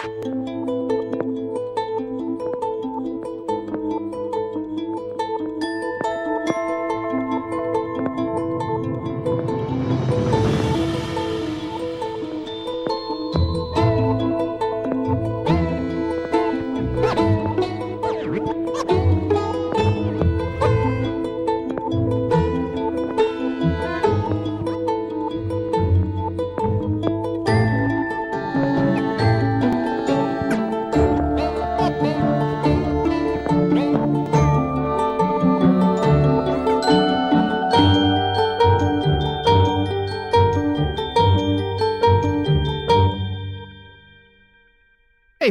Hey,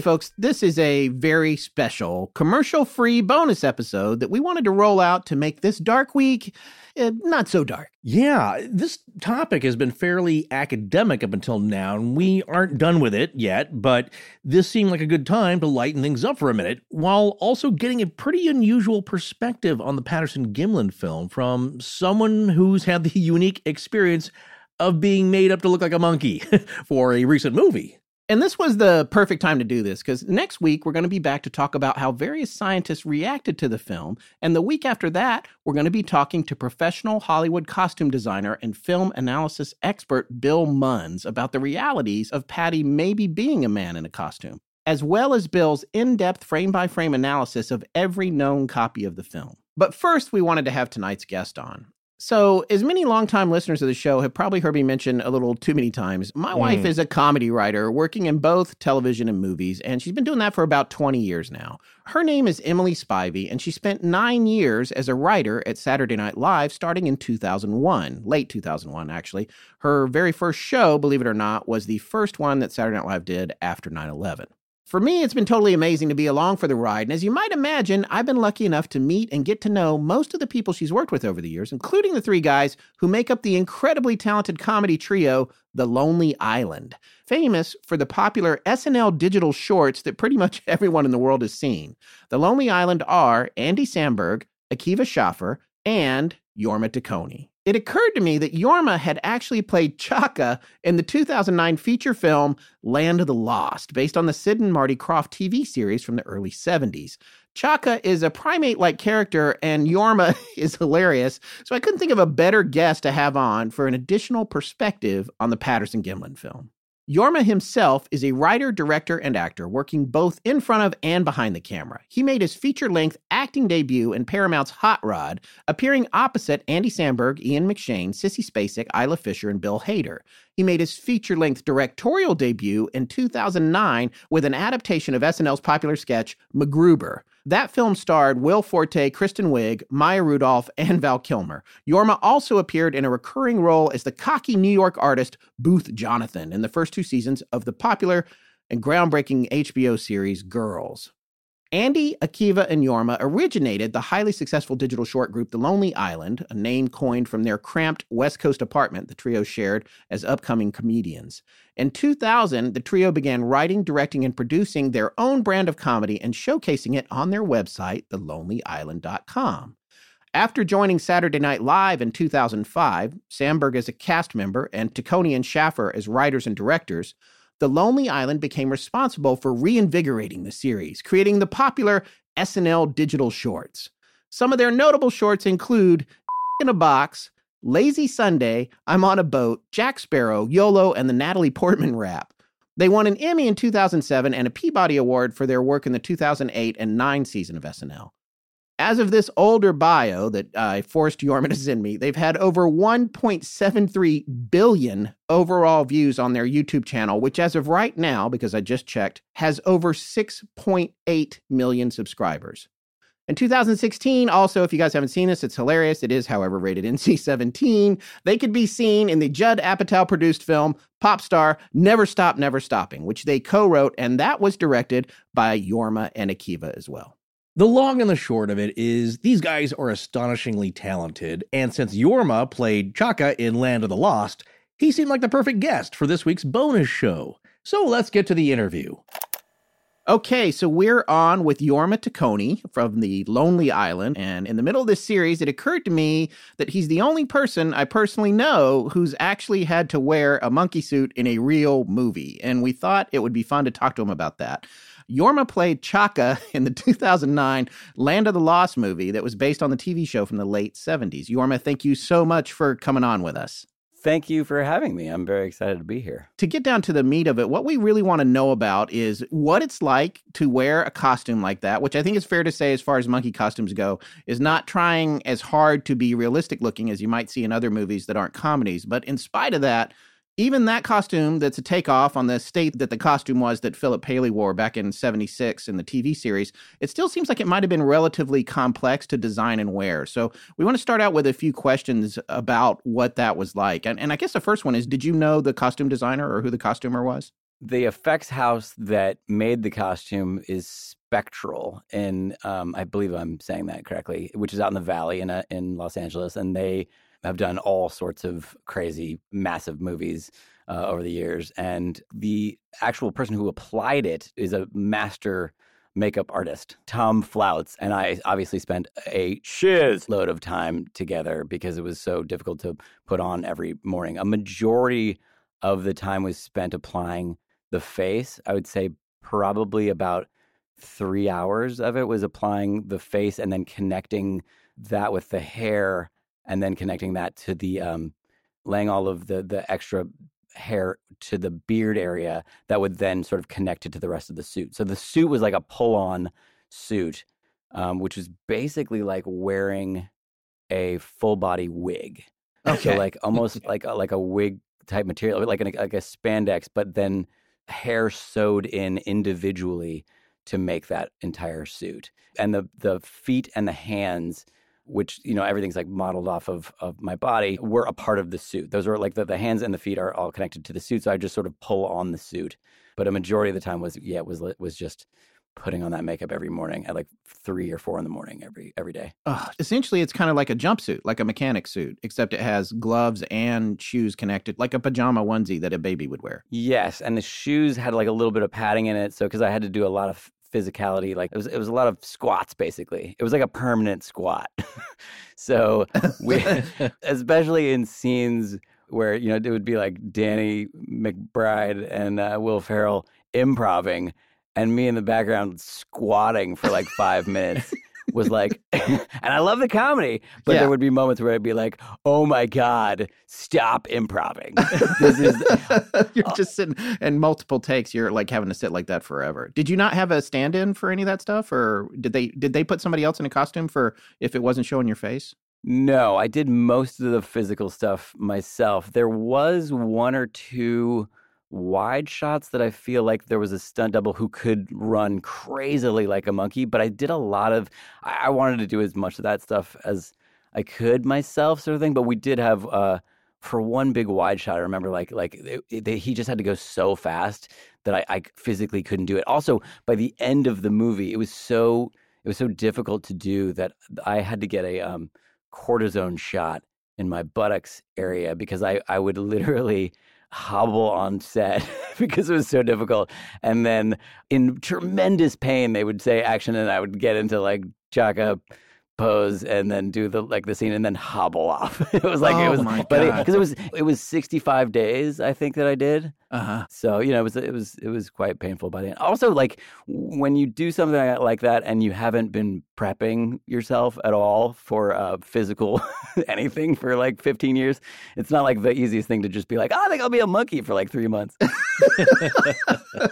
folks, this is a very special commercial free bonus episode that we wanted to roll out to make this dark week uh, not so dark. Yeah, this topic has been fairly academic up until now, and we aren't done with it yet, but this seemed like a good time to lighten things up for a minute while also getting a pretty unusual perspective on the Patterson Gimlin film from someone who's had the unique experience of being made up to look like a monkey for a recent movie. And this was the perfect time to do this because next week we're going to be back to talk about how various scientists reacted to the film. And the week after that, we're going to be talking to professional Hollywood costume designer and film analysis expert Bill Munns about the realities of Patty maybe being a man in a costume, as well as Bill's in depth frame by frame analysis of every known copy of the film. But first, we wanted to have tonight's guest on. So, as many longtime listeners of the show have probably heard me mention a little too many times, my mm. wife is a comedy writer working in both television and movies, and she's been doing that for about 20 years now. Her name is Emily Spivey, and she spent nine years as a writer at Saturday Night Live starting in 2001, late 2001, actually. Her very first show, believe it or not, was the first one that Saturday Night Live did after 9 11. For me, it's been totally amazing to be along for the ride. And as you might imagine, I've been lucky enough to meet and get to know most of the people she's worked with over the years, including the three guys who make up the incredibly talented comedy trio, The Lonely Island, famous for the popular SNL digital shorts that pretty much everyone in the world has seen. The Lonely Island are Andy Samberg, Akiva Schaffer, and Jorma Taccone it occurred to me that Jorma had actually played Chaka in the 2009 feature film Land of the Lost, based on the Sid and Marty Krofft TV series from the early 70s. Chaka is a primate like character, and Jorma is hilarious, so I couldn't think of a better guest to have on for an additional perspective on the Patterson Gimlin film. Jorma himself is a writer, director, and actor working both in front of and behind the camera. He made his feature length acting debut in Paramount's Hot Rod, appearing opposite Andy Samberg, Ian McShane, Sissy Spacek, Isla Fisher, and Bill Hader. He made his feature length directorial debut in 2009 with an adaptation of SNL's popular sketch, MacGruber. That film starred Will Forte, Kristen Wiig, Maya Rudolph, and Val Kilmer. Jorma also appeared in a recurring role as the cocky New York artist Booth Jonathan in the first two seasons of the popular and groundbreaking HBO series Girls. Andy, Akiva, and Jorma originated the highly successful digital short group The Lonely Island, a name coined from their cramped West Coast apartment the trio shared as upcoming comedians. In 2000, the trio began writing, directing, and producing their own brand of comedy and showcasing it on their website, thelonelyisland.com. After joining Saturday Night Live in 2005, Samberg as a cast member and Taccone and Schaffer as writers and directors, the Lonely Island became responsible for reinvigorating the series, creating the popular SNL digital shorts. Some of their notable shorts include in a Box, Lazy Sunday, I'm on a Boat, Jack Sparrow, YOLO, and the Natalie Portman rap. They won an Emmy in 2007 and a Peabody Award for their work in the 2008 and 9 season of SNL. As of this older bio that I forced Jorma to send me, they've had over 1.73 billion overall views on their YouTube channel, which, as of right now, because I just checked, has over 6.8 million subscribers. In 2016, also, if you guys haven't seen this, it's hilarious. It is, however, rated NC 17. They could be seen in the Judd Apatow produced film Pop Star Never Stop, Never Stopping, which they co wrote, and that was directed by Jorma and Akiva as well. The long and the short of it is these guys are astonishingly talented, and since Jorma played Chaka in Land of the Lost, he seemed like the perfect guest for this week's bonus show. So let's get to the interview. Okay, so we're on with Jorma Taccone from the Lonely Island. And in the middle of this series, it occurred to me that he's the only person I personally know who's actually had to wear a monkey suit in a real movie. And we thought it would be fun to talk to him about that. Jorma played Chaka in the 2009 Land of the Lost movie that was based on the TV show from the late 70s. Jorma, thank you so much for coming on with us. Thank you for having me. I'm very excited to be here. To get down to the meat of it, what we really want to know about is what it's like to wear a costume like that, which I think is fair to say, as far as monkey costumes go, is not trying as hard to be realistic looking as you might see in other movies that aren't comedies. But in spite of that, even that costume that's a takeoff on the state that the costume was that Philip Paley wore back in 76 in the TV series, it still seems like it might have been relatively complex to design and wear. So we want to start out with a few questions about what that was like. And, and I guess the first one is Did you know the costume designer or who the costumer was? The effects house that made the costume is Spectral, and um, I believe I'm saying that correctly, which is out in the Valley in, a, in Los Angeles. And they have done all sorts of crazy, massive movies uh, over the years. And the actual person who applied it is a master makeup artist, Tom Floutz. And I obviously spent a shiz load of time together because it was so difficult to put on every morning. A majority of the time was spent applying the face. I would say probably about three hours of it was applying the face and then connecting that with the hair and then connecting that to the um, laying all of the the extra hair to the beard area that would then sort of connect it to the rest of the suit. So the suit was like a pull on suit, um, which was basically like wearing a full body wig. Okay. So like almost like a, like a wig type material, like an, like a spandex, but then hair sewed in individually to make that entire suit. And the the feet and the hands which you know everything's like modeled off of of my body were a part of the suit. Those are like the, the hands and the feet are all connected to the suit so i just sort of pull on the suit. But a majority of the time was yeah it was was just putting on that makeup every morning at like three or four in the morning every every day. Uh, essentially it's kind of like a jumpsuit like a mechanic suit except it has gloves and shoes connected like a pajama onesie that a baby would wear. Yes and the shoes had like a little bit of padding in it so because i had to do a lot of physicality. Like it was, it was a lot of squats. Basically, it was like a permanent squat. so we, especially in scenes where you know it would be like Danny McBride and uh, Will Ferrell improving, and me in the background squatting for like five minutes was like, and I love the comedy, but yeah. there would be moments where I'd be like, "Oh my god, stop improving!" this is you're just sitting and multiple takes. You're like having to sit like that forever. Did you not have a stand-in for any of that stuff, or did they did they put somebody else in a costume for if it wasn't showing your face? No, I did most of the physical stuff myself. There was one or two wide shots that I feel like there was a stunt double who could run crazily like a monkey, but I did a lot of I wanted to do as much of that stuff as I could myself, sort of thing. But we did have uh for one big wide shot, I remember like like it, it, he just had to go so fast that I, I physically couldn't do it. Also, by the end of the movie, it was so it was so difficult to do that I had to get a um, cortisone shot in my buttocks area because I I would literally hobble on set because it was so difficult. And then in tremendous pain, they would say action, and I would get into like Chaka pose and then do the like the scene and then hobble off. it was like oh it was but because it, it, was it was 65 days I think that I did. Uh-huh. So, you know, it was it was it was quite painful by the end. Also like when you do something like that and you haven't been prepping yourself at all for uh, physical anything for like 15 years, it's not like the easiest thing to just be like, oh, "I think I'll be a monkey for like 3 months."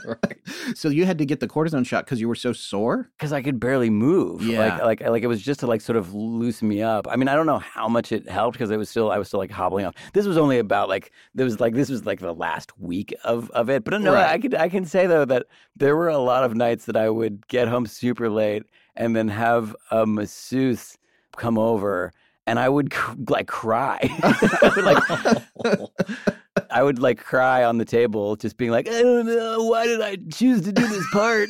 right. So you had to get the cortisone shot cuz you were so sore? Cuz I could barely move. Yeah. Like like like it was just to like like sort of loosen me up. I mean, I don't know how much it helped because it was still I was still like hobbling off. This was only about like there was like this was like the last week of of it. But no, right. I could I can say though that there were a lot of nights that I would get home super late and then have a masseuse come over and I would like cry. like, I would like cry on the table, just being like, I don't know, why did I choose to do this part?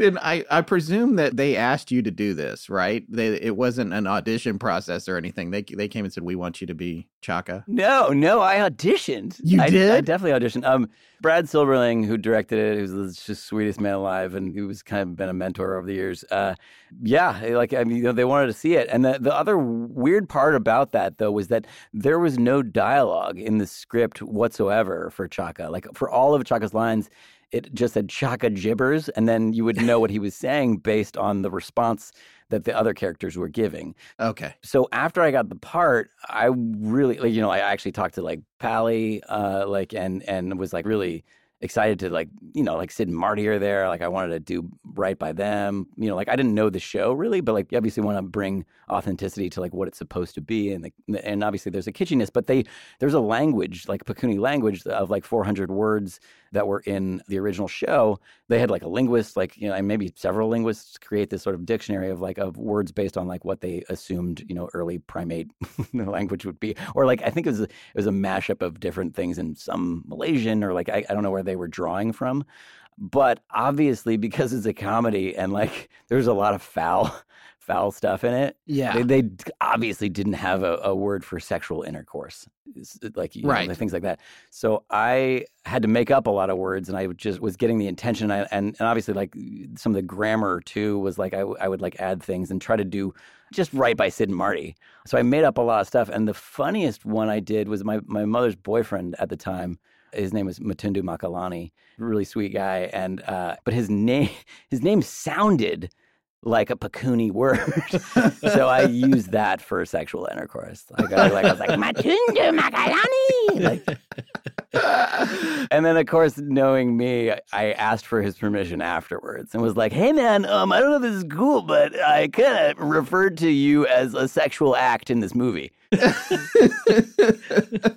and I, I presume that they asked you to do this, right? They, it wasn't an audition process or anything. They they came and said, "We want you to be Chaka." no, no, I auditioned. You I, did? I definitely auditioned. Um, Brad Silberling, who directed it, who's the just sweetest man alive, and who was kind of been a mentor over the years. Uh, yeah, like I mean, you know, they wanted to see it. And the the other weird part about that though was that there was no dialogue in the script whatsoever for Chaka. Like for all of Chaka's lines, it just said Chaka gibbers, and then you would know what he was saying based on the response that the other characters were giving. Okay. So after I got the part, I really, like, you know, I actually talked to like Pally, uh, like, and and was like really excited to like, you know, like Sid and Marty are there. Like, I wanted to do right by them. You know, like I didn't know the show really, but like, you obviously want to bring authenticity to like what it's supposed to be, and the, and obviously there's a kitschiness, but they there's a language like Pakuni language of like 400 words that were in the original show. They had like a linguist, like you know, and maybe several linguists create this sort of dictionary of like of words based on like what they assumed you know early primate language would be, or like I think it was it was a mashup of different things in some Malaysian or like I, I don't know where they were drawing from, but obviously because it's a comedy and like there's a lot of foul foul stuff in it. Yeah. They, they obviously didn't have a, a word for sexual intercourse, It's, like you know, Right. things like that. So I had to make up a lot of words, and I just was getting the intention. I, and and obviously, like some of the grammar too was like I would like add things and try to do just right by Sid and Marty. So I made up a lot of stuff. And the funniest one I did was my my mother's boyfriend at the time. His name was Matundu Makalani, really sweet guy, and uh, but his name his name sounded like a Pakuni word. so I used that for sexual intercourse. Like, I, like, I was like, Matundu Makalani. Like, and then, of course, knowing me, I asked for his permission afterwards and was like, hey, man, um, I don't know if this is cool, but I kind of referred to you as a sexual act in this movie.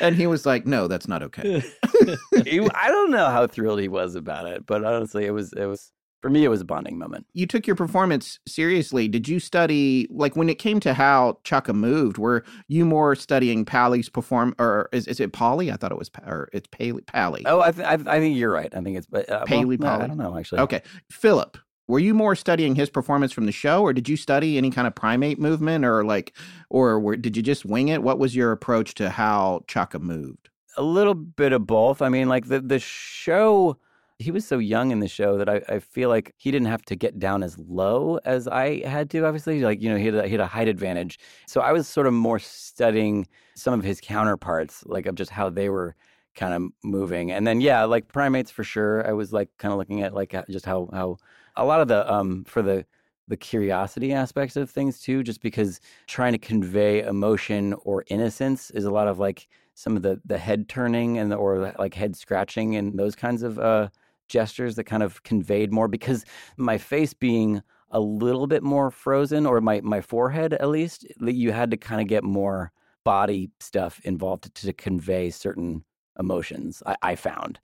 and he was like, "No, that's not okay." He- I don't know how thrilled he was about it, but honestly, it was, it was, for me, it was a bonding moment. you took your performance seriously. Did you study like when it came to how Chaka moved? Were you more studying Pally's perform, or is, is it Polly? I thought it was, or it's Paley. Pally. Oh, I, th- I, I think you're right. I think it's, but, uh, well, no, I don't know, actually. Okay, Philip. Were you more studying his performance from the show, or did you study any kind of primate movement, or like, or were, did you just wing it? What was your approach to how Chaka moved? a little bit of both. I mean, like the the show, he was so young in the show that I, I feel like he didn't have to get down as low as I had to. Obviously, like you know, he had a, he had a height advantage, so I was sort of more studying some of his counterparts, like of just how they were kind of moving. And then yeah, like primates for sure. I was like kind of looking at like uh, just how how a lot of the um for the the curiosity aspects of things too just because trying to convey emotion or innocence is a lot of like some of the the head turning and the, or like head scratching and those kinds of uh gestures that kind of conveyed more because my face being a little bit more frozen or my my forehead at least you had to kind of get more body stuff involved to, to convey certain emotions i, I found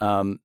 um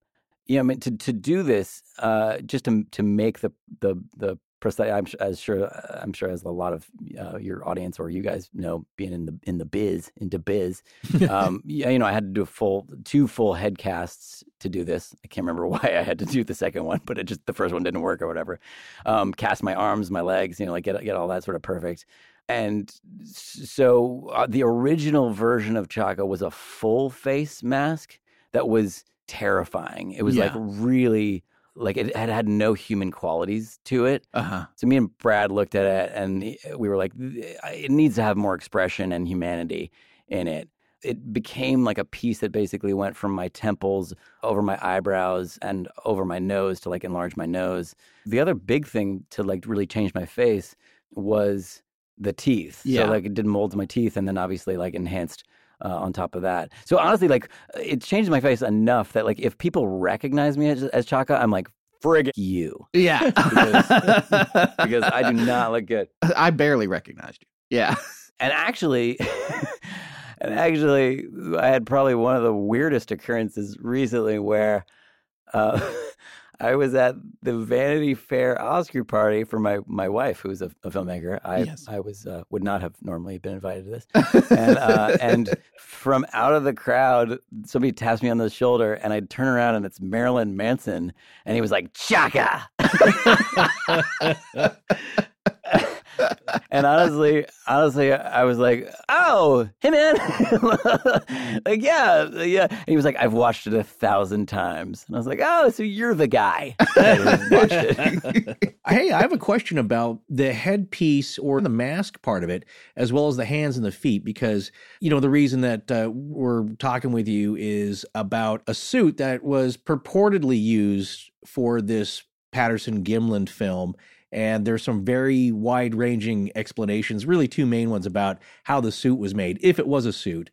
you know, I mean, to to do this, uh, just to to make the the the precise. I'm as sure I'm sure as a lot of uh, your audience or you guys know, being in the in the biz into biz, um, yeah, you know, I had to do a full two full head casts to do this. I can't remember why I had to do the second one, but it just the first one didn't work or whatever. Um, cast my arms, my legs, you know, like get get all that sort of perfect. And so uh, the original version of Chaka was a full face mask that was terrifying. It was like really like it had had no human qualities to it. Uh huh. So me and Brad looked at it and we were like, it needs to have more expression and humanity in it. It became like a piece that basically went from my temples over my eyebrows and over my nose to like enlarge my nose. The other big thing to like really change my face was the teeth. Yeah. So like it did molds my teeth and then obviously like enhanced uh, on top of that. So honestly, like it changed my face enough that like if people recognize me as, as Chaka, I'm like, frig you Yeah. because I do not look good. I barely recognized you. Yeah. And actually, and actually, I had probably one of the weirdest occurrences recently where uh, I was at the Vanity Fair Oscar party for my, my wife, who's a, a filmmaker. I Yes. I was uh, would not have normally been invited to this, and uh, and from out of the crowd, somebody taps me on the shoulder, and I turn around, and it's Marilyn Manson, and he was like Chaka. and honestly, honestly, I was like, "Oh, hey man, like yeah, yeah." And he was like, "I've watched it a thousand times," and I was like, "Oh, so you're the guy hey, I have a question about the headpiece or the mask part of it, as well as the hands and the feet, because, you know, the reason that uh, we're talking with you is about a suit that was purportedly used for this Patterson Gimlin film. And there's some very wide ranging explanations, really two main ones about how the suit was made, if it was a suit.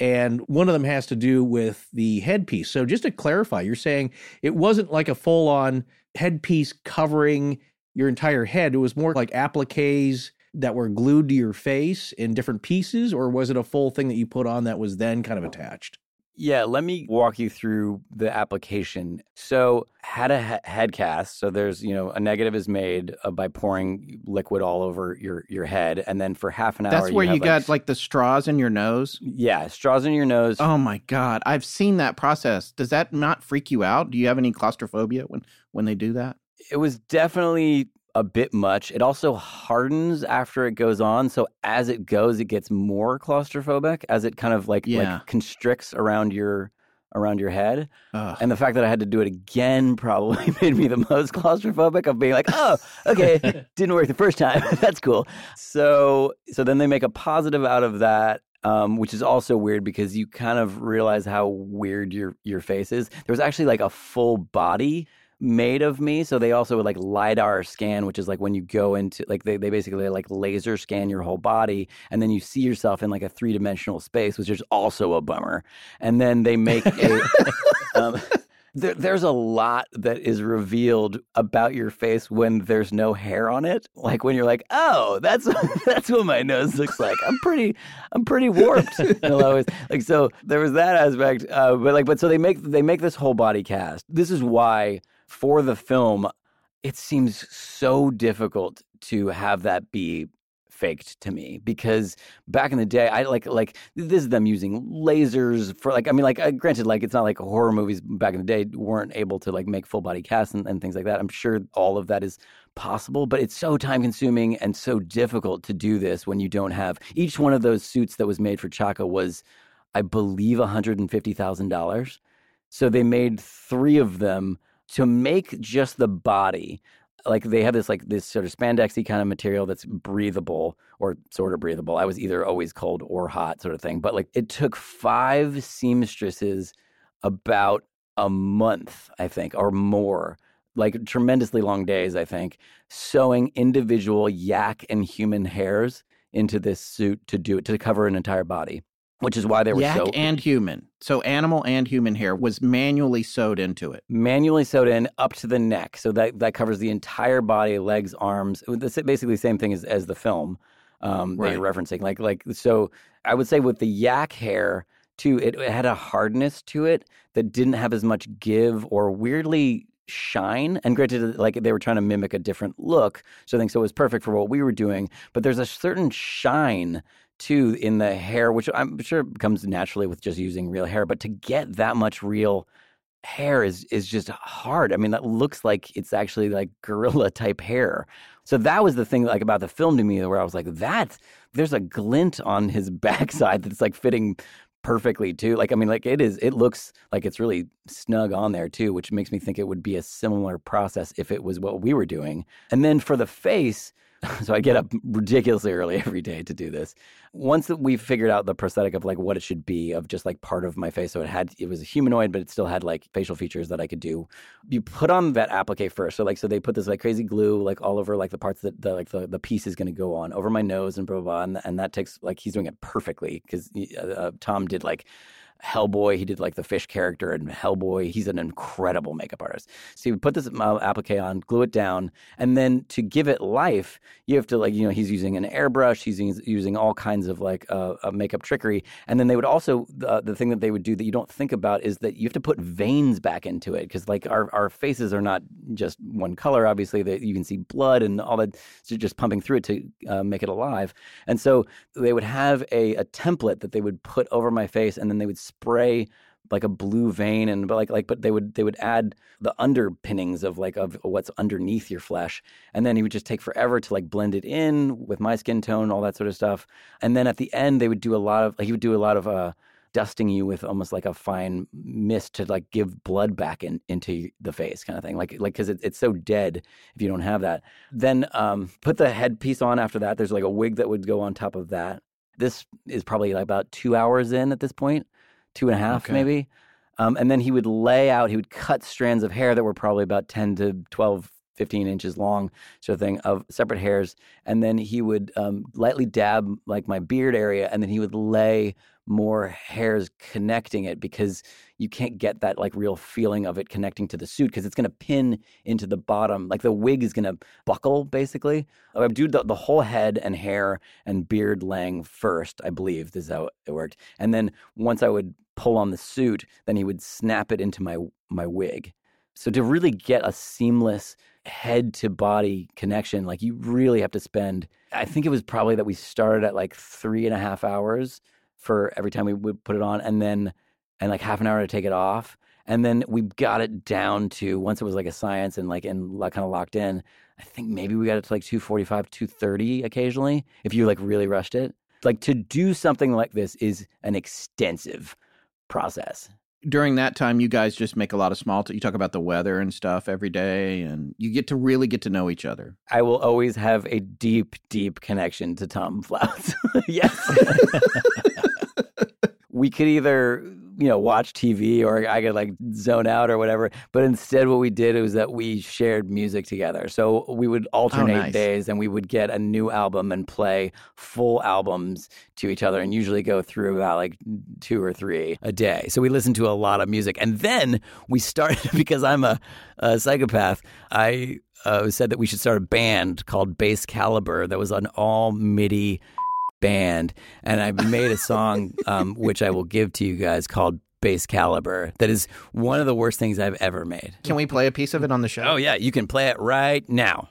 And one of them has to do with the headpiece. So just to clarify, you're saying it wasn't like a full on headpiece covering your entire head. It was more like appliques that were glued to your face in different pieces, or was it a full thing that you put on that was then kind of attached? Yeah, let me walk you through the application. So, had a he- head cast. So there's, you know, a negative is made uh, by pouring liquid all over your your head, and then for half an hour, That's where you, have, got like the straws in your nose. yeah, straws in your nose. Oh my god, I've seen that process. Does that not freak you out? Do you have any claustrophobia when when they do that? It was definitely a bit much. It also hardens after it goes on. So as it goes, it gets more claustrophobic as it kind of like Yeah. like constricts around your around your head. Ugh. And the fact that I had to do it again probably made me the most claustrophobic of being like, oh, okay, didn't work the first time. That's cool. So so then they make a positive out of that. Um, which is also weird because you kind of realize how weird your your face is. There was actually like a full body made of me. So they also would like LiDAR scan, which is like when you go into like they, they basically like laser scan your whole body and then you see yourself in like a three dimensional space, which is also a bummer. And then they make a um, there, there's a lot that is revealed about your face when there's no hair on it. Like when you're like, oh, that's that's what my nose looks like. I'm pretty, I'm pretty warped. Always like so. There was that aspect, uh, but like, but so they make they make this whole body cast. This is why for the film, it seems so difficult to have that be faked to me because back in the day i like like this is them using lasers for like i mean like uh, granted like it's not like horror movies back in the day weren't able to like make full body casts and, and things like that. I'm sure all of that is possible but it's so time consuming and so difficult to do this when you don't have each one of those suits that was made for chaka was i believe $150000 so they made three of them to make just the body like they have this like this sort of spandexy kind of material that's breathable or sort of breathable. I was either always cold or hot sort of thing. But like it took five seamstresses about a month, I think, or more. Like tremendously long days, I think, sewing individual yak and human hairs into this suit to do it to cover an entire body. Which is why they were Yak so and human. So animal and human hair was manually sewed into it. manually sewed in up to the neck. So that, that covers the entire body, legs, arms. It's basically the same thing as, as the film um, that you're referencing. Like like so, I would say with the yak hair too, it, it had a hardness to it that didn't have as much give or weirdly shine. And granted, like they were trying to mimic a different look, so I think so it was perfect for what we were doing. But there's a certain shine too in the hair, which I'm sure comes naturally with just using real hair. But to get that much real hair is is just hard. I mean, that looks like it's actually like gorilla type hair. So that was the thing like about the film to me where I was like, that there's a glint on his backside that's like fitting perfectly too. Like I mean, like it is it looks like it's really snug on there too, which makes me think it would be a similar process if it was what we were doing. And then for the face, so I get up ridiculously early every day to do this. Once we figured out the prosthetic of like what it should be of just like part of my face, so it had it was a humanoid, but it still had like facial features that I could do. You put on that applique first, so like so they put this like crazy glue like all over like the parts that the like the, the piece is going to go on over my nose and blah blah blah, and, and that takes like he's doing it perfectly because uh, uh, Tom did like Hellboy. He did like the fish character in Hellboy. He's an incredible makeup artist. So would put this uh, applique on, glue it down, and then to give it life, you have to like you know he's using an airbrush. He's using, all kinds of like uh, uh, makeup trickery, and then they would also the, the thing that they would do that you don't think about is that you have to put veins back into it because like our our faces are not just one color. Obviously, that you can see blood and all that so just pumping through it to uh, make it alive. And so they would have a, a template that they would put over my face, and then they would spray like a blue vein and but like like but they would they would add the underpinnings of like of what's underneath your flesh. And then he would just take forever to like blend it in with my skin tone all that sort of stuff. And then at the end they would do a lot of like he would do a lot of uh dusting you with almost like a fine mist to like give blood back in, into the face kind of thing. Like like because it, it's so dead if you don't have that. Then um put the headpiece on after that. There's like a wig that would go on top of that. This is probably like about two hours in at this point two and a half Okay. maybe um, and then he would lay out he would cut strands of hair that were probably about 10 to 12 15 inches long sort of thing of separate hairs. And then he would um, lightly dab like my beard area and then he would lay more hairs connecting it because you can't get that like real feeling of it connecting to the suit because it's going to pin into the bottom like the wig is going to buckle basically. I would do the, the whole head and hair and beard laying first i believe this is how it worked. And then once i would pull on the suit then he would snap it into my my wig. So to really get a seamless head to body connection, like you really have to spend. I think it was probably that we started at like three and a half hours for every time we would put it on, and then and like half an hour to take it off, and then we got it down to once it was like a science and like and like kind of locked in. I think maybe we got it to like two forty five, two thirty occasionally if you like really rushed it. Like to do something like this is an extensive process. During that time, you guys just make a lot of small. T- you talk about the weather and stuff every day, and you get to really get to know each other. I will always have a deep, deep connection to Tom Floutz. yes. we could either, you know, watch TV or I could like zone out or whatever. But instead, what we did was that we shared music together. So we would alternate nice. days and we would get a new album and play full albums to each other and usually go through about like two or three a day. So we listened to a lot of music. And then we started, because I'm a, a psychopath, I uh, said that we should start a band called Bass Caliber that was an all MIDI band, and I made a song um, which I will give to you guys called Bass Caliber. That is one of the worst things I've ever made. Can we play a piece of it on the show? Oh yeah, you can play it right now.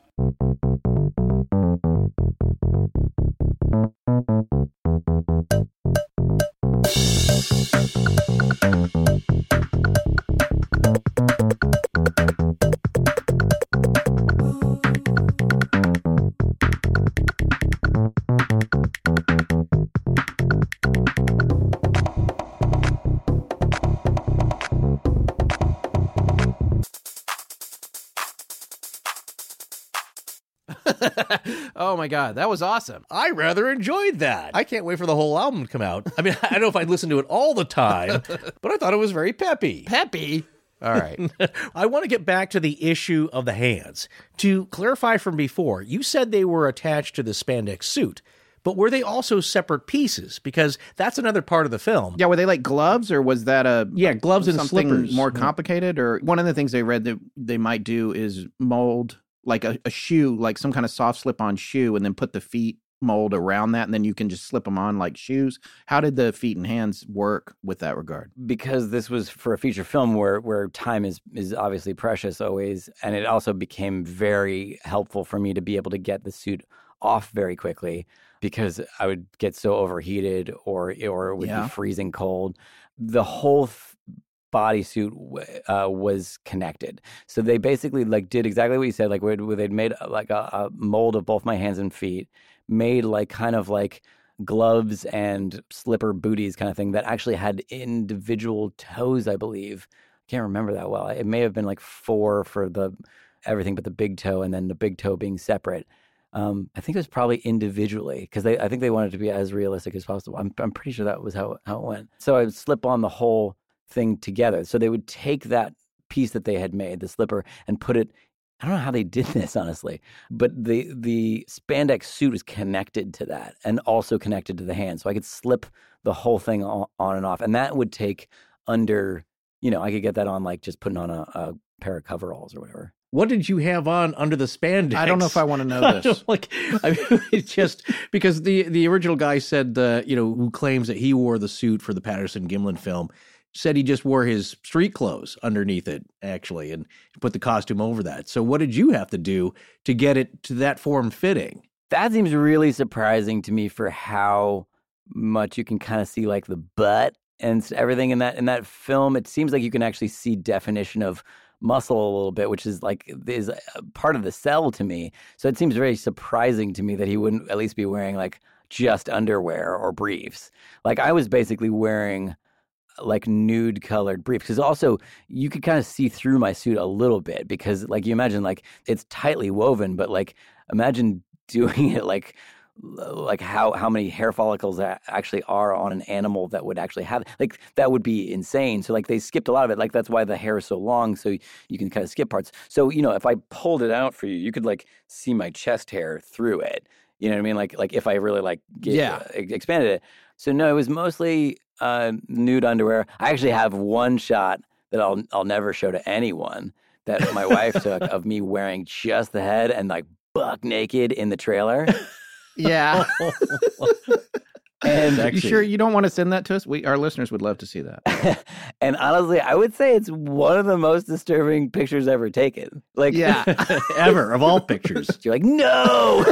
My god, that was awesome. I rather enjoyed that. I can't wait for the whole album to come out. I mean, I don't know if I'd listen to it all the time, but I thought it was very peppy. Peppy. All right. I want to get back to the issue of the hands. To clarify from before, you said they were attached to the spandex suit, but were they also separate pieces? Because that's another part of the film. yeah, were they like gloves, or was that a Yeah, gloves and something slippers. more complicated? Or one of the things they read that they might do is mold like a, a shoe, like some kind of soft slip-on shoe, and then put the feet mold around that, and then you can just slip them on like shoes. How did the feet and hands work with that regard? because this was for a feature film where where time is is obviously precious always and it also became very helpful for me to be able to get the suit off very quickly because I would get so overheated or or it would Yeah. be freezing cold the whole bodysuit uh, was connected so they basically like did exactly what you said like where, they'd made uh, like a, a mold of both my hands and feet made like kind of like gloves and slipper booties kind of thing that actually had individual toes, I believe. Can't remember that well. It may have been like four for the everything but the big toe, and then the big toe being separate. Um, I think it was probably individually because they I think they wanted to be as realistic as possible. I'm, I'm pretty sure that was how how it went. So I would slip on the whole thing together. So they would take that piece that they had made, the slipper, and put it I don't know how they did this honestly, but the the spandex suit was connected to that and also connected to the hand, so I could slip the whole thing on, on and off, and that would take under, you know, I could get that on like just putting on a, a pair of coveralls or whatever. What did you have on under the spandex? I don't know if I want to know this. like, I mean, it's just because the the original guy said, uh, you know, who claims that he wore the suit for the Patterson Gimlin film, said he just wore his street clothes underneath it, actually, and put the costume over that. So, what did you have to do to get it to that form fitting? That seems really surprising to me for how much you can kind of see like the butt and everything in that in that film. It seems like you can actually see definition of muscle a little bit, which is like is uh, part of the sell to me. So it seems very surprising to me that he wouldn't at least be wearing like just underwear or briefs. Like I was basically wearing like nude colored briefs because also you could kind of see through my suit a little bit because like you imagine like it's tightly woven but like imagine doing it like like how how many hair follicles actually are on an animal that would actually have like that would be insane. So like they skipped a lot of it like that's why the hair is so long so you can kind of skip parts. So you know if i pulled it out for you you could like see my chest hair through it. You know what i mean? Like like if i really like get, yeah. uh, expanded it. So no it was mostly uh, nude underwear i actually have one shot that i'll i'll never show to anyone that my wife took of me wearing just the head and like buck naked in the trailer yeah. and you sure you don't want to send that to us? We our listeners would love to see that. and honestly, I would say it's one of the most disturbing pictures ever taken. Like yeah, ever of all pictures. You're like, no.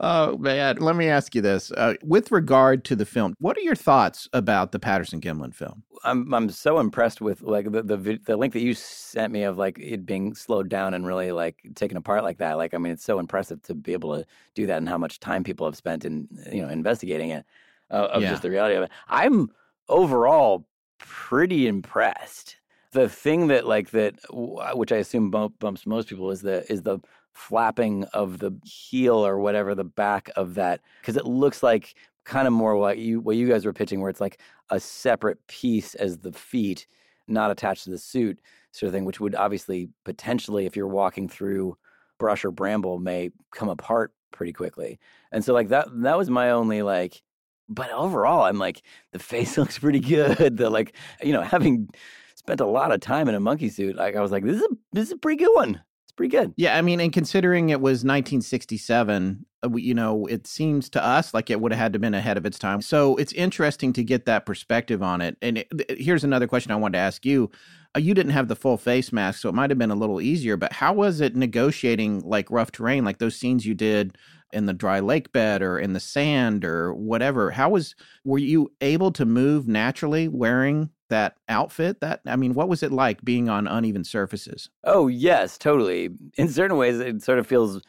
oh man, let me ask you this: uh, with regard to the film, what are your thoughts about the Patterson Gimlin film? I'm I'm so impressed with like the, the the link that you sent me of like it being slowed down and really like taken apart like that. Like I mean, it's so impressive to be able to do that and how much time people have spent in you know investigating it uh, of yeah. just the reality of it. I'm overall pretty impressed. The thing that like that, which I assume bump, bumps most people, is the is the flapping of the heel or whatever the back of that because it looks like kind of more what you what you guys were pitching, where it's like a separate piece as the feet, not attached to the suit, sort of thing, which would obviously potentially, if you're walking through brush or bramble, may come apart pretty quickly. And so like that that was my only like but overall I'm like the face looks pretty good. The like you know, having spent a lot of time in a monkey suit, like I was like, this is a this is a pretty good one pretty good. Yeah, I mean, and considering it was 1967, uh, you know, it seems to us like it would have had to been ahead of its time. So it's interesting to get that perspective on it. And it, here's another question I wanted to ask you. Uh, you didn't have the full face mask, so it might have been a little easier. But how was it negotiating like rough terrain, like those scenes you did in the dry lake bed or in the sand or whatever? How was were you able to move naturally wearing that outfit that i mean what was it like being on uneven surfaces oh yes totally in certain ways it sort of feels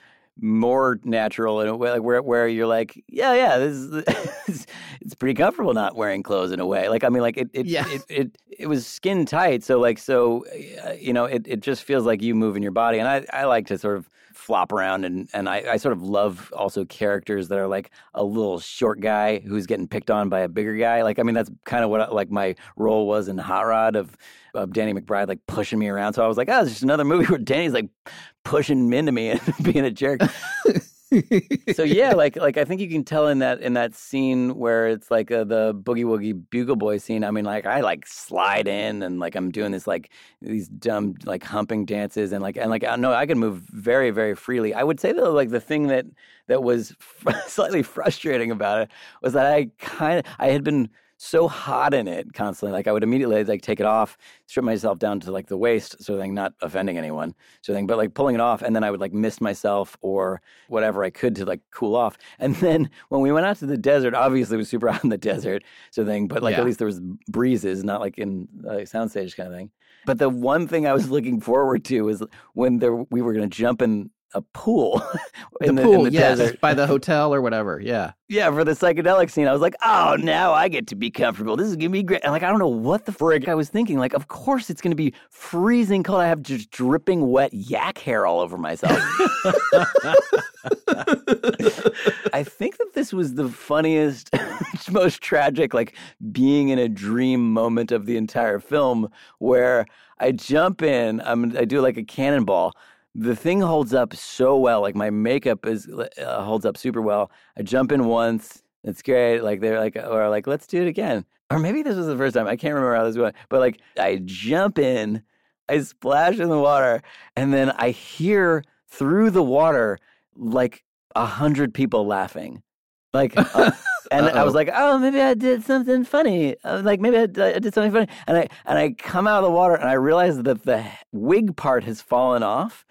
more natural in a way like where, where you're like yeah yeah this is it's pretty comfortable not wearing clothes in a way like i mean like it it, yeah. it, it, it was skin tight so like so uh, you know it, it just feels like you moving your body and i i like to sort of flop around and and I, I sort of love also characters that are like a little short guy who's getting picked on by a bigger guy. Like I mean that's kind of what like my role was in Hot Rod of of Danny McBride like pushing me around. So I was like, oh, it's just another movie where Danny's like pushing into me and being a jerk. so yeah, like like I think you can tell in that in that scene where it's like uh, the boogie woogie bugle boy scene. I mean, like I like slide in and like I'm doing this like these dumb like humping dances and like and like I know I can move very very freely. I would say that like the thing that that was slightly frustrating about it was that I kind of I had been so hot in it constantly. Like I would immediately like take it off, strip myself down to like the waist, so thing, not offending anyone, so thing, but like pulling it off, and then I would like mist myself or whatever I could to like cool off. And then when we went out to the desert, obviously it was super hot in the desert, so thing, but like yeah. at least there was breezes, not like in a soundstage kind of thing. But the one thing I was looking forward to was when there we were going to jump in a pool. The in pool, in the yes, desert. by the hotel or whatever. Yeah. Yeah, for the psychedelic scene, I was like, oh, now I get to be comfortable. This is gonna be great. And like, I don't know what the frig I was thinking. Like, of course it's gonna be freezing cold. I have just dripping wet yak hair all over myself. I think that this was the funniest, most tragic, like being in a dream moment of the entire film where I jump in, I'm, I do like a cannonball. The thing holds up so well. Like my makeup is uh, holds up super well. I jump in once. It's great. Like they're like, or like, let's do it again. Or maybe this was the first time. I can't remember how this went. But like, I jump in, I splash in the water, and then I hear through the water like a hundred people laughing. Like, uh, and I was like, oh, maybe I did something funny. Like, maybe I did something funny. And I and I come out of the water and I realize that the wig part has fallen off.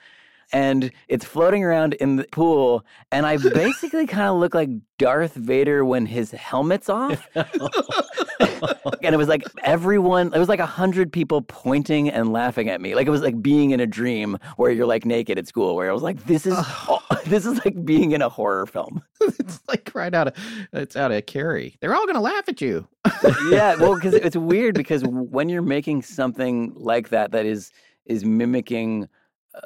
And it's floating around in the pool, and I basically kind of look like Darth Vader when his helmet's off. and it was like everyone, it was like a hundred people pointing and laughing at me. Like it was like being in a dream where you're like naked at school, where I was like, this is, this is like being in a horror film. it's like right out of it's out of Carrie. They're all gonna laugh at you. yeah, well, because it's weird because when you're making something like that that is is mimicking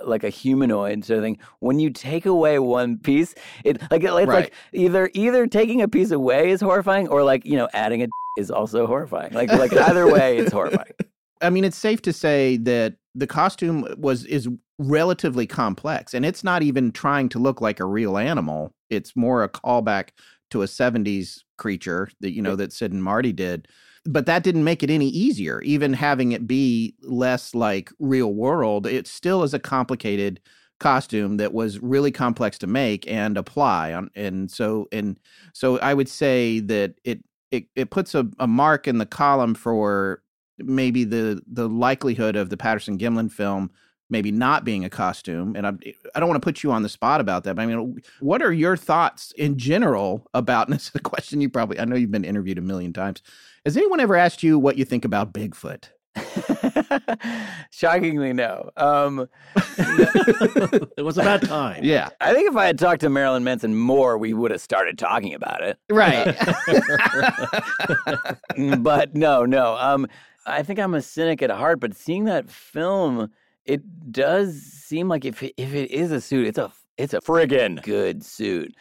like a humanoid sort of thing, when you take away one piece, it like it's Right. like either either taking a piece away is horrifying, or like you know adding a is also horrifying. Like like either way, it's horrifying. I mean, it's safe to say that the costume was is relatively complex, and it's not even trying to look like a real animal. It's more a callback to a '70s creature that you know that Sid and Marty did. But that didn't make it any easier. Even having it be less like real world, it still is a complicated costume that was really complex to make and apply on and so and so i would say that it it, it puts a, a mark in the column for maybe the the likelihood of the Patterson Gimlin film maybe not being a costume and I I don't want to put you on the spot about that but I mean what are your thoughts in general about and this is a question you probably I know you've been interviewed a million times has anyone ever asked you what you think about Bigfoot Shockingly, no. Um, it was about time. yeah I think if I had talked to Marilyn Manson more, we would have started talking about it. right Mm, but no, no. Um, I think I'm a cynic at heart, but seeing that film, it does seem like if it, if it is a suit, it's a it's a friggin' good suit.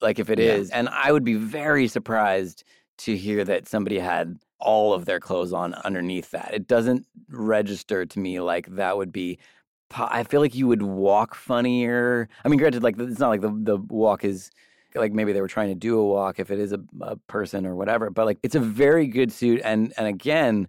Like if it Yeah. is, and I would be very surprised to hear that somebody had all of their clothes on underneath that. It doesn't register to me like that would be. I feel like you would walk funnier. I mean, granted, like it's not like the the walk is like maybe they were trying to do a walk if it is a, a person or whatever but like it's a very good suit and and again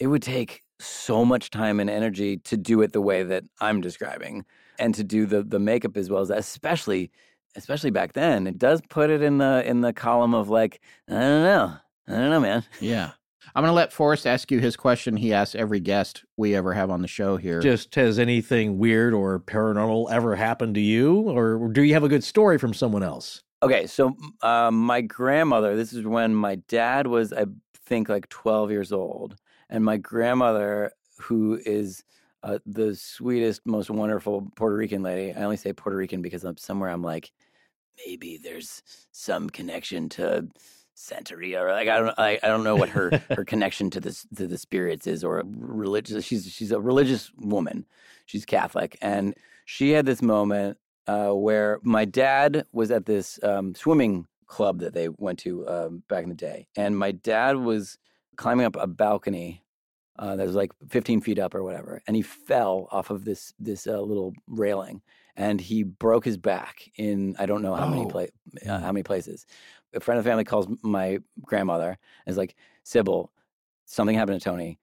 it would take so much time and energy to do it the way that i'm describing and to do the the makeup as well as that especially especially back then it does put it in the in the column of like i don't know i don't know man yeah I'm going to let Forrest ask you his question he asks every guest we ever have on the show here Just has anything weird or paranormal ever happened to you, or do you have a good story from someone else? Okay, so um, my grandmother, this is when my dad was, I think, like 12 years old. And my grandmother, who is uh, the sweetest, most wonderful Puerto Rican lady, I only say Puerto Rican because I'm somewhere I'm like, maybe there's some connection to Santeria, or like I don't, I, I don't know what her her connection to this to the spirits is, or religious. She's she's a religious woman. She's Catholic, and she had this moment uh, where my dad was at this um, swimming club that they went to um, back in the day, and my dad was climbing up a balcony uh, that was like 15 feet up or whatever, and he fell off of this this uh, little railing, and he broke his back in I don't know how many Oh. pla- uh, how many places. A friend of the family calls my grandmother and is like, Sybil, something happened to Tony.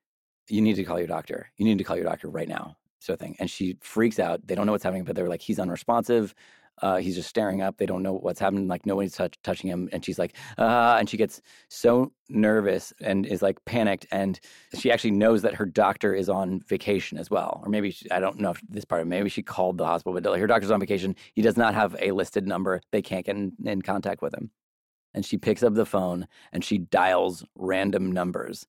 You need to call your doctor. You need to call your doctor right now, sort of thing. And she freaks out. They don't know what's happening, but they're like, he's unresponsive. Uh, he's just staring up. They don't know what's happening. Like nobody's touch, touching him. And she's like, uh, and she gets so nervous and is like panicked. And she actually knows that her doctor is on vacation as well. Or maybe she, I don't know if this part. Maybe she called the hospital, but like, her doctor's on vacation. He does not have a listed number. They can't get in, in contact with him. And she picks up the phone and she dials random numbers.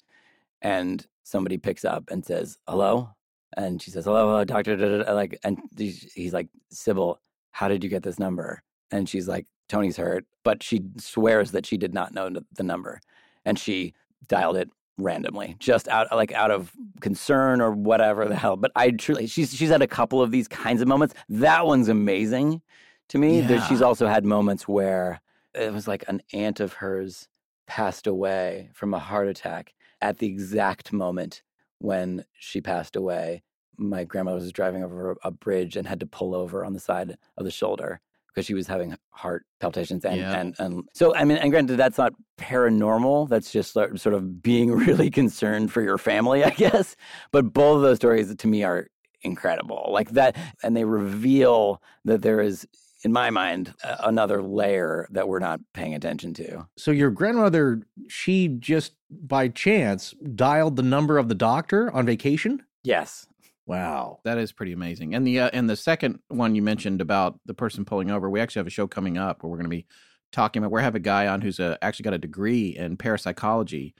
And somebody picks up and says, "Hello," and she says, "Hello, hello doctor." da, da, da," Like, and he's he's like, "Sybil, how did you get this number? And she's like, Tony's hurt, but she swears that she did not know the number, and she dialed it randomly, just out like out of concern or whatever the hell. But I truly, she's she's had a couple of these kinds of moments. That one's amazing to me. Yeah. She's also had moments where it was like an aunt of hers passed away from a heart attack at the exact moment when she passed away. My grandmother was driving over a bridge and had to pull over on the side of the shoulder because she was having heart palpitations and, Yeah. and and so I mean and granted that's not paranormal that's just sort sort of being really concerned for your family I guess but both of those stories to me are incredible like that and they reveal that there is in my mind another layer that we're not paying attention to So your grandmother, she just by chance dialed the number of the doctor on vacation? yes Wow. That is pretty amazing. And the uh, and the second one you mentioned about the person pulling over, we actually have a show coming up where we're going to be talking about. We have a guy on who's uh actually got a degree in parapsychology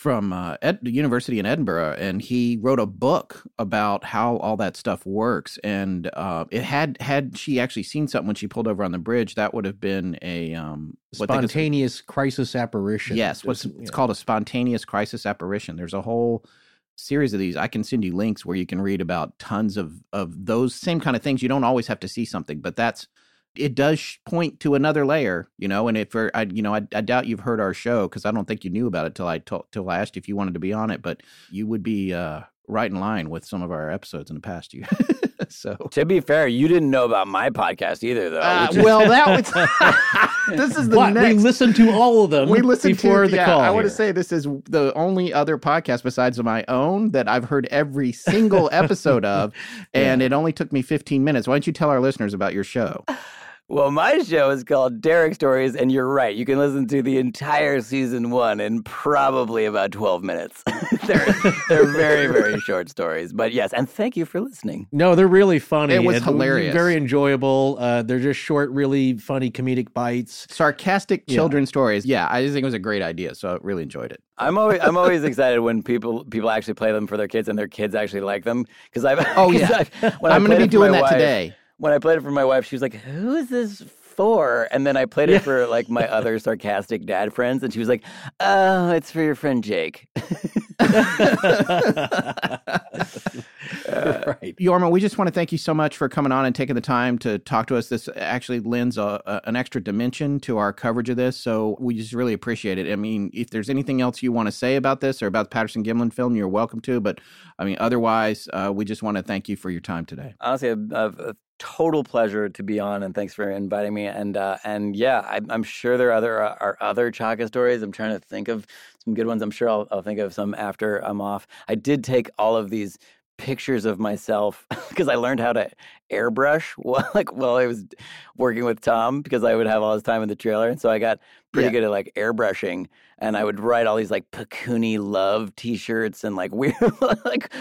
from uh, Ed, the University in Edinburgh, and he wrote a book about how all that stuff works. And uh, it had had she actually seen something when she pulled over on the bridge, that would have been a um, what they cons- Spontaneous crisis apparition. Yes, what's it's yeah. called a spontaneous crisis apparition. There's a whole series of these. I can send you links where you can read about tons of of those same kind of things. You don't always have to see something, but that's it does point to another layer, you know. And if I, you know, I, I doubt you've heard our show because I don't think you knew about it till I told till I asked if you wanted to be on it, but you would be uh, right in line with some of our episodes in the past year. so. to be fair you didn't know about my podcast either though Uh, is- well, that was this is the But next. we listened to all of them we listened before to the yeah, call. I want to say this is the only other podcast besides my own that I've heard every single episode of, and it only took me 15 minutes. Why don't you tell our listeners about your show? Well, my show is called Derrick Stories, and you're right. You can listen to the entire season one in probably about 12 minutes. they're, they're very, very short stories. But yes, and thank you for listening. No, they're really funny. It was and hilarious. Very enjoyable. Uh, they're just short, really funny comedic bites. Sarcastic Yeah. stories. Yeah, I just think it was a great idea, so I really enjoyed it. I'm always I'm always excited when people people actually play them for their kids and their kids actually like them because I've Oh, 'cause yeah. I've- when I I'm going to be it for my doing that wife- today. When I played it for my wife, she was like, "Who is this for?" And then I played it for like my other sarcastic dad friends, and she was like, "Oh, it's for your friend Jake." right. Jorma, we just want to thank you so much for coming on and taking the time to talk to us. This actually lends a, a, an extra dimension to our coverage of this, so we just really appreciate it. I mean, if there's anything else you want to say about this or about the Patterson Gimlin film, you're welcome to. But I mean, otherwise, uh, we just want to thank you for your time today. honestly a, a total pleasure to be on and thanks for inviting me and uh, and yeah I, i'm sure there are other uh, are other chaka stories. I'm trying to think of some good ones. I'm sure I'll, I'll think of some after i'm off. I did take all of these pictures of myself because i learned how to airbrush while, like while i was working with tom because i would have all his time in the trailer and so i got pretty Yeah. good at like airbrushing and i would write all these like pakuni love t-shirts and like weird like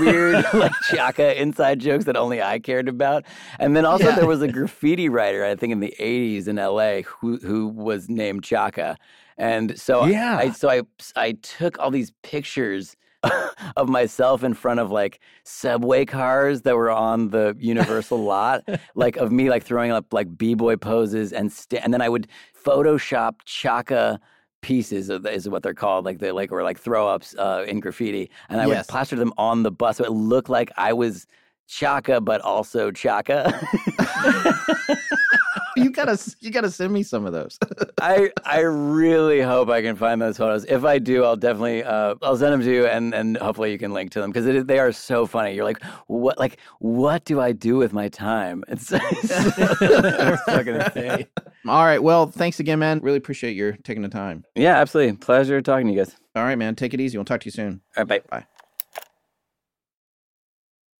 weird like chaka inside jokes that only i cared about and then also Yeah. there was a graffiti writer i think in the 80s in la who who was named chaka and so Yeah. I so I I took all these pictures of myself in front of like subway cars that were on the Universal lot, like of me like throwing up like b boy poses and st- and then I would Photoshop Chaka pieces of is what they're called like they like or like throw ups uh, in graffiti and I Yes. would plaster them on the bus so it looked like I was Chaka but also Chaka. you gotta, you gotta send me some of those. I I really hope I can find those photos. If I do, I'll definitely uh, I'll send them to you, and and hopefully you can link to them because they are so funny. You're like, what like what do I do with my time? It's, it's fucking insane. All right. Well, thanks again, man. Really appreciate your taking the time. Yeah, absolutely. Pleasure talking to you guys. All right, man. Take it easy. We'll talk to you soon. All right, bye. Bye.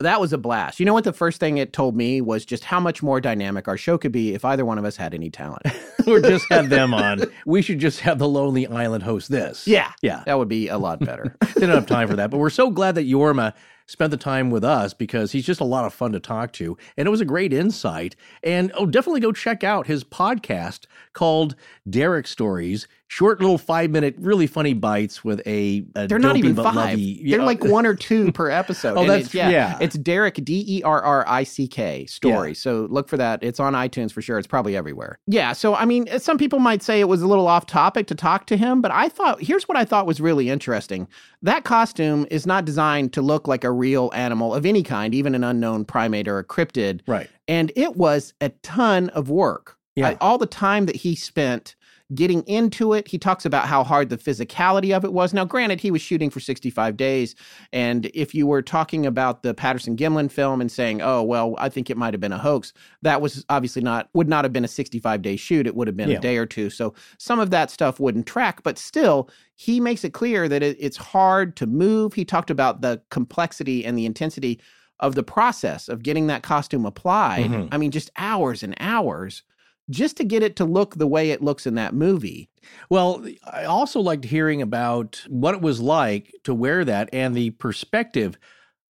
That was a blast. You know what? The first thing it told me was just how much more dynamic our show could be if either one of us had any talent. or just have them on. We should just have the Lonely Island host this. yeah. Yeah. That would be a lot better. Didn't have time for that. But we're so glad that Jorma spent the time with us because he's just a lot of fun to talk to. And it was a great insight. And oh, definitely go check out his podcast called Derrick Stories. Short little five minute, really funny bites with a. a They're not even five. They're like one or two per episode. Oh, And that's- it's, yeah, yeah. It's Derrick D E R R I C K story. Yeah. So look for that. It's on iTunes for sure. It's probably everywhere. Yeah. So I mean, some people might say it was a little off topic to talk to him, but I thought here's what I thought was really interesting. That costume is not designed to look like a real animal of any kind, even an unknown primate or a cryptid. Right. And it was a ton of work. Yeah. I- all the time that he spent getting into it. He talks about how hard the physicality of it was. Now, granted, he was shooting for 65 days. And if you were talking about the Patterson Gimlin film and saying, oh, well, I think it might have been a hoax, that was obviously not, would not have been a 65 day shoot. It would have been Yeah. a day or two. So some of that stuff wouldn't track. But still, he makes it clear that it, it's hard to move. He talked about the complexity and the intensity of the process of getting that costume applied. Mhm. I mean, just hours and hours just to get it to look the way it looks in that movie. Well, I also liked hearing about what it was like to wear that and the perspective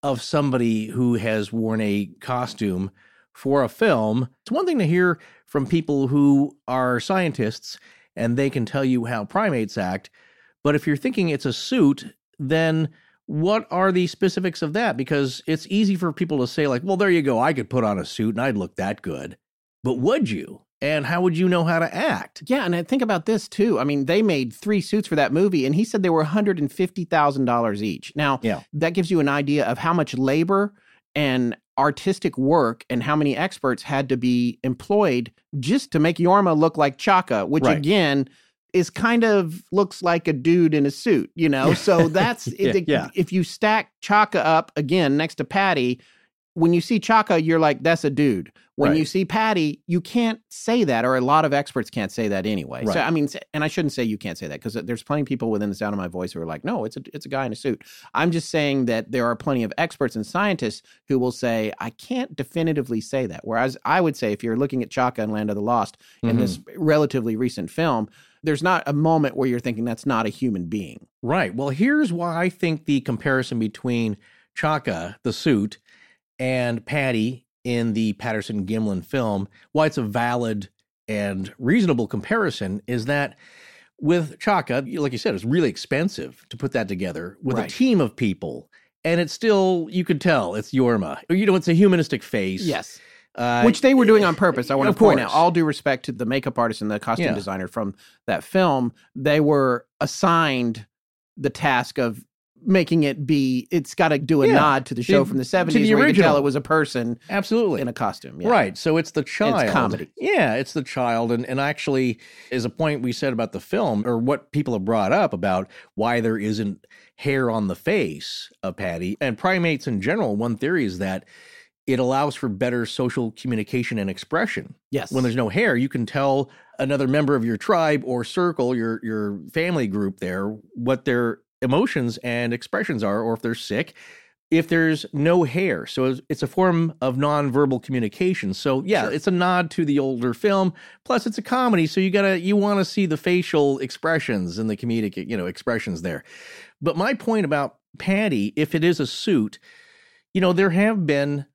of somebody who has worn a costume for a film. It's one thing to hear from people who are scientists and they can tell you how primates act, but if you're thinking it's a suit, then what are the specifics of that? Because it's easy for people to say, like, well, there you go, I could put on a suit and I'd look that good. But would you? And how would you know how to act? Yeah, and I think about this too. I mean, they made three suits for that movie, and he said they were $150,000 each. Now, Yeah. that gives you an idea of how much labor and artistic work and how many experts had to be employed just to make Jorma look like Chaka, which Right. again is kind of looks like a dude in a suit, you know? So that's Yeah, it, yeah. if you stack Chaka up again next to Patty, when you see Chaka, you're like, that's a dude. When Right. you see Patty, you can't say that, or a lot of experts can't say that anyway. So I mean, and I shouldn't say you can't say that because uh, there's plenty of people within the sound of my voice who are like, no, it's a it's a guy in a suit. I'm just saying that there are plenty of experts and scientists who will say I can't definitively say that. Whereas I would say if you're looking at Chaka and Land of the Lost in this mm-hmm. relatively recent film, there's not a moment where you're thinking that's not a human being. Right. Well, here's why I think the comparison between Chaka, the suit, and Patty in the Patterson Gimlin film, why it's a valid and reasonable comparison is that with Chaka, like you said, it's really expensive to put that together with Right. a team of people. And it's still, you could tell it's Jorma. You know, it's a humanistic face. Yes. Uh, Which they were doing on purpose. I want to point out, all due respect to the makeup artist and the costume Yeah. designer from that film, they were assigned the task of making it be. It's got to do a Yeah. nod to the show from the to seventies, the where you could tell original. it was a person absolutely. in a costume. Yeah. Right. So it's the child. comedy. Yeah, it's the child. And and actually is a point we said about the film, or what people have brought up about why there isn't hair on the face of Patty. And primates in general, one theory is that it allows for better social communication and expression. Yes. When there's no hair, you can tell another member of your tribe or circle, your your family group there, what their emotions and expressions are, or if they're sick if there's no hair. So it's- a form of nonverbal communication. So yeah, Sure. it's a nod to the older film. Plus it's a comedy, so you got to you want to see the facial expressions and the comedic, you know, expressions there. But my point about Patty, if it is a suit, you know, there have been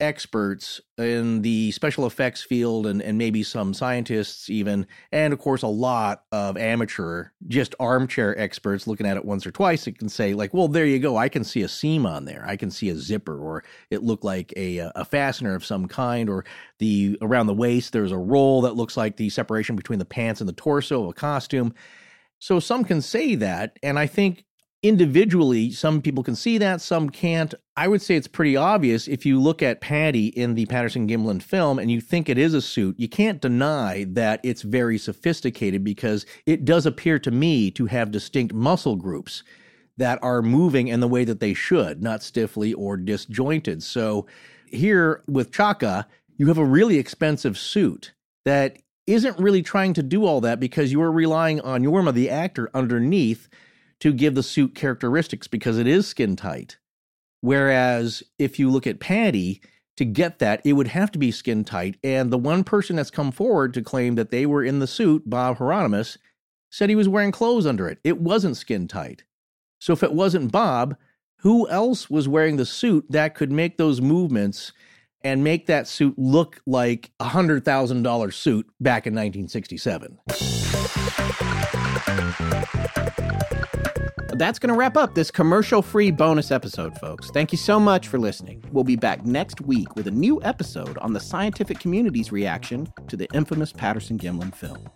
experts in the special effects field and, and maybe some scientists even and of course a lot of amateur just armchair experts looking at it once or twice it can say like well there you go i can see a seam on there. I can see a zipper or it looked like a, a fastener of some kind or the around the waist there's a roll that looks like the separation between the pants and the torso of a costume. So some can say that and i think individually some people can see that some can't. I would say it's pretty obvious if you look at patty in the patterson gimlin film and you think it is a suit you can't deny that it's very sophisticated because it does appear to me to have distinct muscle groups that are moving in the way that they should not stiffly or disjointed. So here with chaka you have a really expensive suit that isn't really trying to do all that because you are relying on jorma the actor underneath to give the suit characteristics because it is skin tight. Whereas if you look at Patty, to get that, it would have to be skin tight. And the one person that's come forward to claim that they were in the suit, Bob Heironimus, said he was wearing clothes under it. It wasn't skin tight. So if it wasn't Bob, who else was wearing the suit that could make those movements and make that suit look like a $100,000 suit back in 1967. That's going to wrap up this commercial free bonus episode, folks. Thank you so much for listening. We'll be back next week with a new episode on the scientific community's reaction to the infamous Patterson Gimlin film.